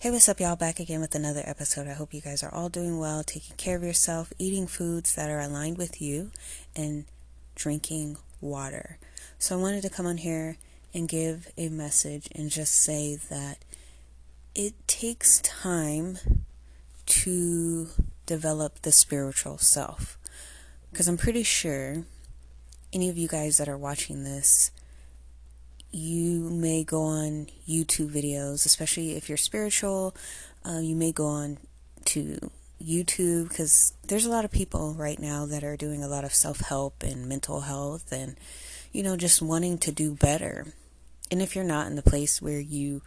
Hey, what's up, y'all? Back again with another episode. I hope you guys are all doing well, taking care of yourself, eating foods that are aligned with you, and drinking water. So, I wanted to come on here and give a message and just say that it takes time to develop the spiritual self. Because I'm pretty sure any of you guys that are watching this you may go on YouTube videos, especially if you're spiritual. Uh, you may go on to YouTube because there's a lot of people right now that are doing a lot of self help and mental health and, you know, just wanting to do better. And if you're not in the place where you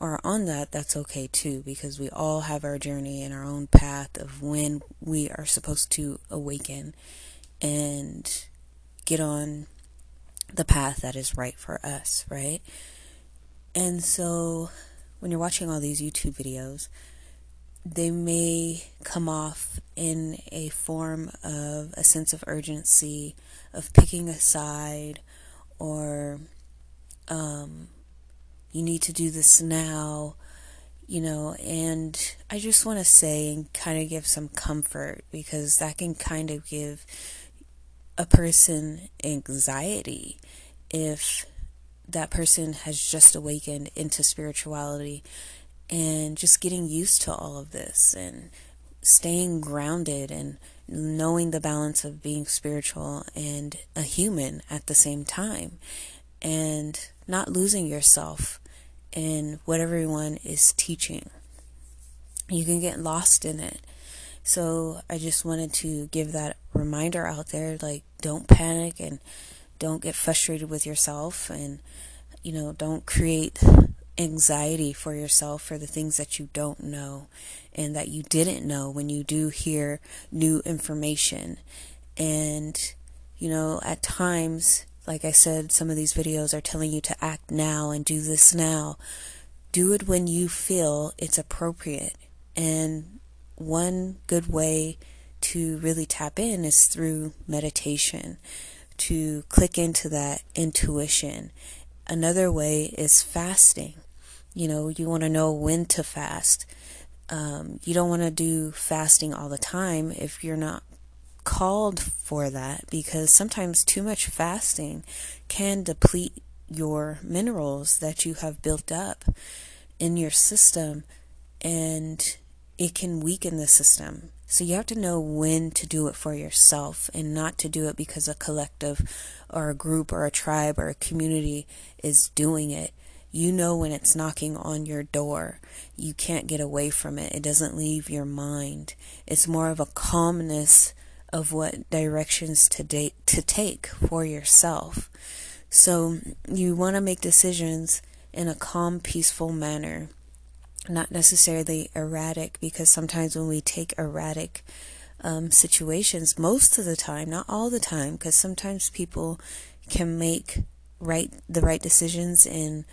are on that, that's okay too because we all have our journey and our own path of when we are supposed to awaken and get on the path that is right for us, right? And so when you're watching all these YouTube videos, they may come off in a form of a sense of urgency, of picking a side, or um, you need to do this now, you know. And I just want to say and kind of give some comfort because that can kind of give a person anxiety if that person has just awakened into spirituality and just getting used to all of this and staying grounded and knowing the balance of being spiritual and a human at the same time and not losing yourself in what everyone is teaching. You can get lost in it so I just wanted to give that reminder out there like, don't panic and don't get frustrated with yourself and, you know, don't create anxiety for yourself for the things that you don't know and that you didn't know when you do hear new information. And, you know, at times, like I said, some of these videos are telling you to act now and do this now. Do it when you feel it's appropriate. And one good way to really tap in is through meditation, to click into that intuition. Another way is fasting. You know, you want to know when to fast. Um, you don't want to do fasting all the time if you're not called for that because sometimes too much fasting can deplete your minerals that you have built up in your system and it can weaken the system. So you have to know when to do it for yourself and not to do it because a collective or a group or a tribe or a community is doing it. You know when it's knocking on your door. You can't get away from it. It doesn't leave your mind. It's more of a calmness of what directions to date to take for yourself. So you want to make decisions in a calm, peaceful manner not necessarily erratic because sometimes when we take erratic um, situations, most of the time, not all the time, because sometimes people can make right the right decisions in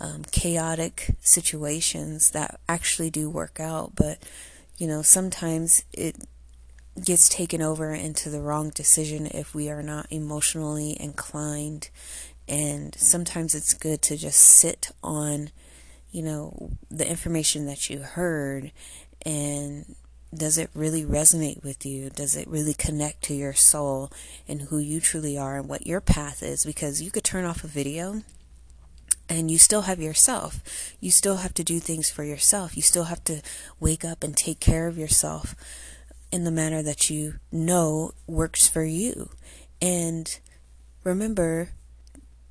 um, chaotic situations that actually do work out, but you know sometimes it gets taken over into the wrong decision if we are not emotionally inclined. And sometimes it's good to just sit on you know, the information that you heard and does it really resonate with you? Does it really connect to your soul and who you truly are and what your path is? Because you could turn off a video and you still have yourself. You still have to do things for yourself. You still have to wake up and take care of yourself in the manner that you know works for you. And remember,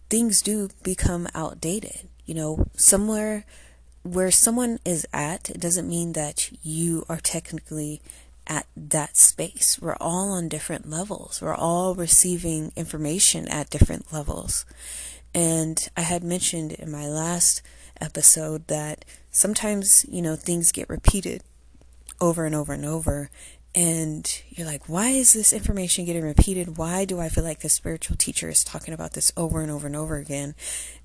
things do become outdated you know, somewhere where someone is at, it doesn't mean that you are technically at that space. We're all on different levels. We're all receiving information at different levels. And I had mentioned in my last episode that sometimes, you know, things get repeated over and over and over. And you're like, why is this information getting repeated? Why do I feel like the spiritual teacher is talking about this over and over and over again?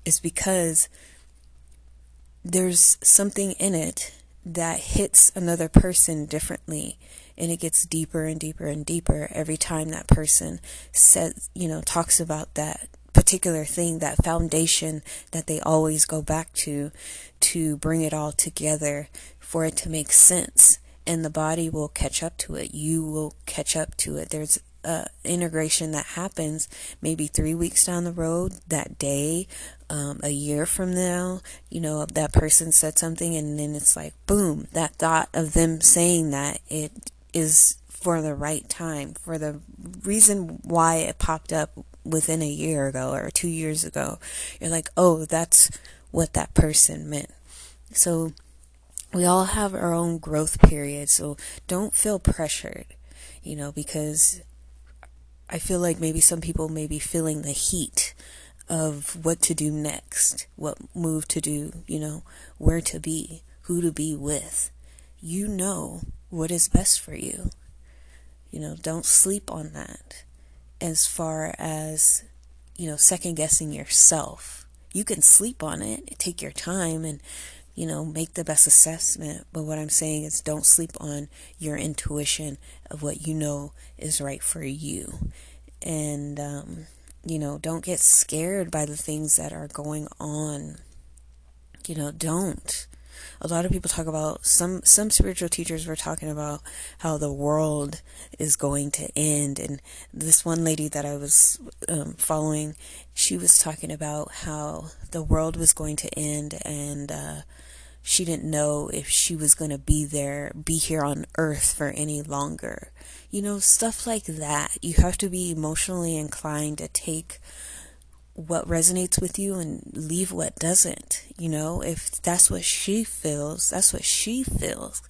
It's because there's something in it that hits another person differently and it gets deeper and deeper and deeper every time that person says you know talks about that particular thing, that foundation that they always go back to to bring it all together for it to make sense. And the body will catch up to it. You will catch up to it. There's uh, integration that happens maybe three weeks down the road, that day, um, a year from now, you know, that person said something, and then it's like, boom, that thought of them saying that it is for the right time, for the reason why it popped up within a year ago or two years ago. You're like, oh, that's what that person meant. So we all have our own growth period, so don't feel pressured, you know, because I feel like maybe some people may be feeling the heat of what to do next, what move to do, you know, where to be, who to be with. You know what is best for you. You know, don't sleep on that as far as, you know, second guessing yourself. You can sleep on it, take your time and, you know, make the best assessment. But what I'm saying is don't sleep on your intuition of what you know is right for you. And, um, you know, don't get scared by the things that are going on. You know, don't. A lot of people talk about some some spiritual teachers were talking about how the world is going to end, and this one lady that I was um, following, she was talking about how the world was going to end, and uh, she didn't know if she was going to be there, be here on earth for any longer. You know, stuff like that. You have to be emotionally inclined to take what resonates with you and leave what doesn't. You know, if that's what she feels, that's what she feels.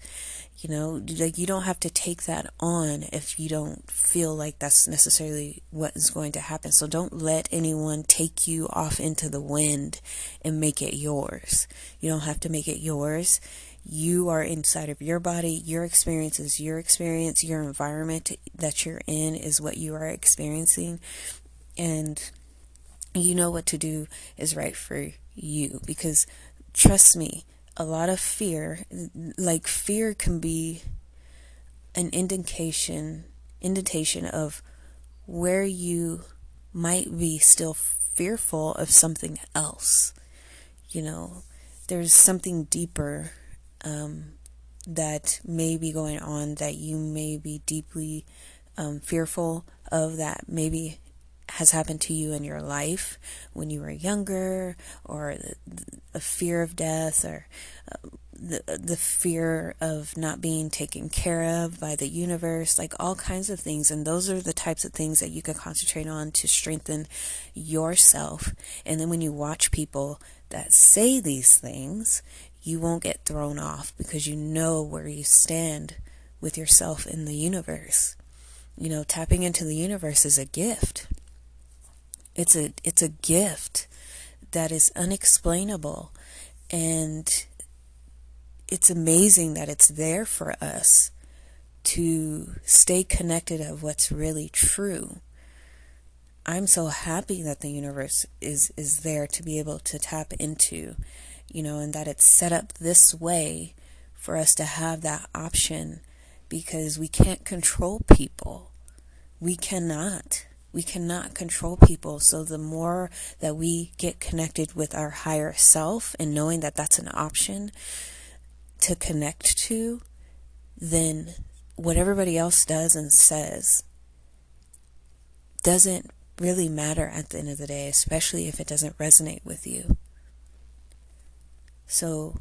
You know, like you don't have to take that on if you don't feel like that's necessarily what is going to happen. So don't let anyone take you off into the wind and make it yours. You don't have to make it yours. You are inside of your body. Your experience is your experience. Your environment that you're in is what you are experiencing. And you know what to do is right for you because trust me, a lot of fear, like fear can be an indication indication of where you might be still fearful of something else. You know, there's something deeper um, that may be going on that you may be deeply um, fearful of that maybe has happened to you in your life when you were younger, or a fear of death, or uh, the the fear of not being taken care of by the universe, like all kinds of things. And those are the types of things that you can concentrate on to strengthen yourself. And then when you watch people that say these things, you won't get thrown off because you know where you stand with yourself in the universe. You know, tapping into the universe is a gift. It's a it's a gift that is unexplainable and it's amazing that it's there for us to stay connected of what's really true. I'm so happy that the universe is is there to be able to tap into, you know, and that it's set up this way for us to have that option because we can't control people. We cannot. We cannot control people. So the more that we get connected with our higher self and knowing that that's an option to connect to, then what everybody else does and says doesn't really matter at the end of the day, especially if it doesn't resonate with you. So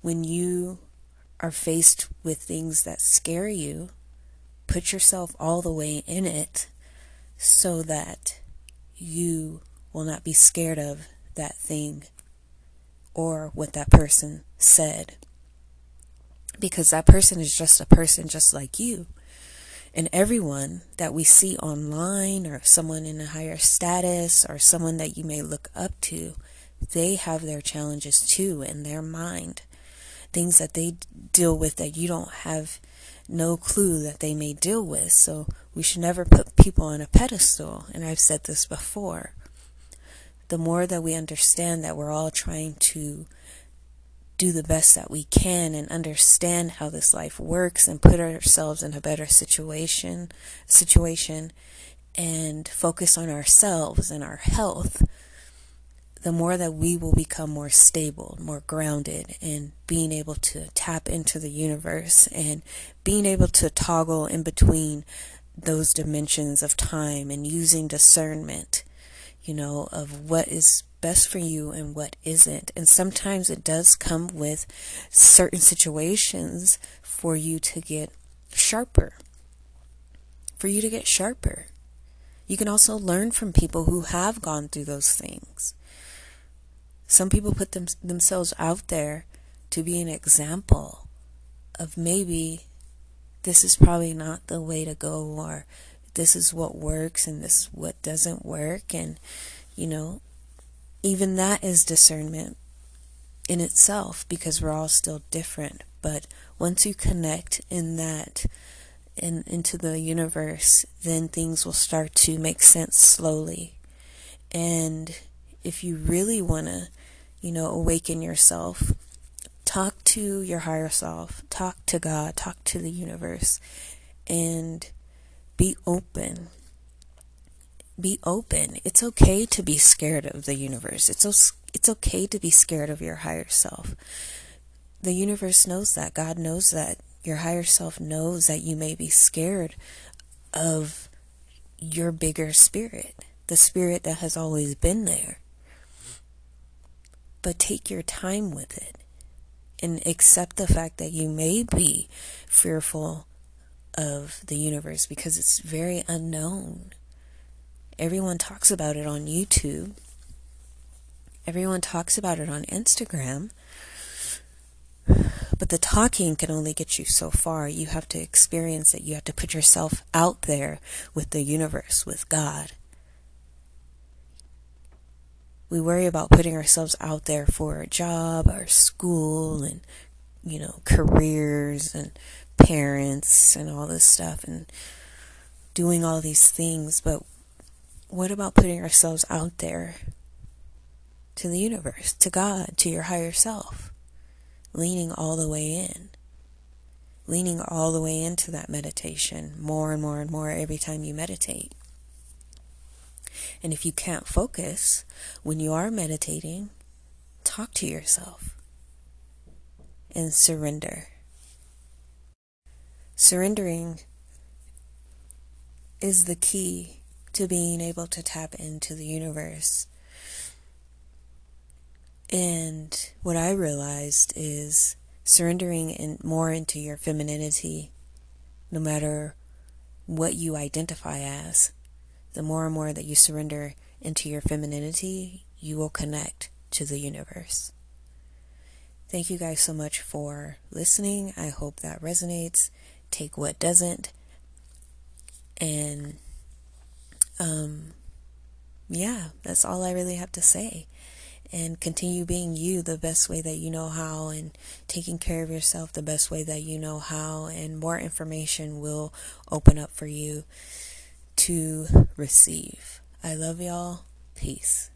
when you are faced with things that scare you, put yourself all the way in it so that you will not be scared of that thing or what that person said. Because that person is just a person just like you. And everyone that we see online, or someone in a higher status, or someone that you may look up to, they have their challenges too in their mind. Things that they deal with that you don't have no clue that they may deal with. So we should never put people on a pedestal. And I've said this before. The more that we understand that we're all trying to do the best that we can and understand how this life works and put ourselves in a better situation situation and focus on ourselves and our health, the more that we will become more stable, more grounded, and being able to tap into the universe and being able to toggle in between those dimensions of time and using discernment, you know, of what is best for you and what isn't. And sometimes it does come with certain situations for you to get sharper. For you to get sharper. You can also learn from people who have gone through those things. Some people put them, themselves out there to be an example of maybe this is probably not the way to go or this is what works and this what doesn't work. And you know even that is discernment in itself because we're all still different. But once you connect in that in into the universe then things will start to make sense slowly. And if you really want to you know, awaken yourself. Talk to your higher self. Talk to God. Talk to the universe. And be open. Be open. It's okay to be scared of the universe. It's, it's okay to be scared of your higher self. The universe knows that. God knows that. Your higher self knows that you may be scared of your bigger spirit, the spirit that has always been there but take your time with it and accept the fact that you may be fearful of the universe because it's very unknown. Everyone talks about it on YouTube. Everyone talks about it on Instagram. But the talking can only get you so far. You have to experience it. You have to put yourself out there with the universe, with God we worry about putting ourselves out there for a job or school and you know careers and parents and all this stuff and doing all these things but what about putting ourselves out there to the universe to god to your higher self? Leaning all the way in. Leaning all the way into that meditation more and more and more every time you meditate and if you can't focus when you are meditating, talk to yourself and surrender. Surrendering is the key to being able to tap into the universe. And what I realized is surrendering in more into your femininity, no matter what you identify as the more and more that you surrender into your femininity, you will connect to the universe. Thank you guys so much for listening. I hope that resonates. Take what doesn't. And um yeah, that's all I really have to say. And continue being you the best way that you know how and taking care of yourself the best way that you know how and more information will open up for you to receive. I love y'all. Peace.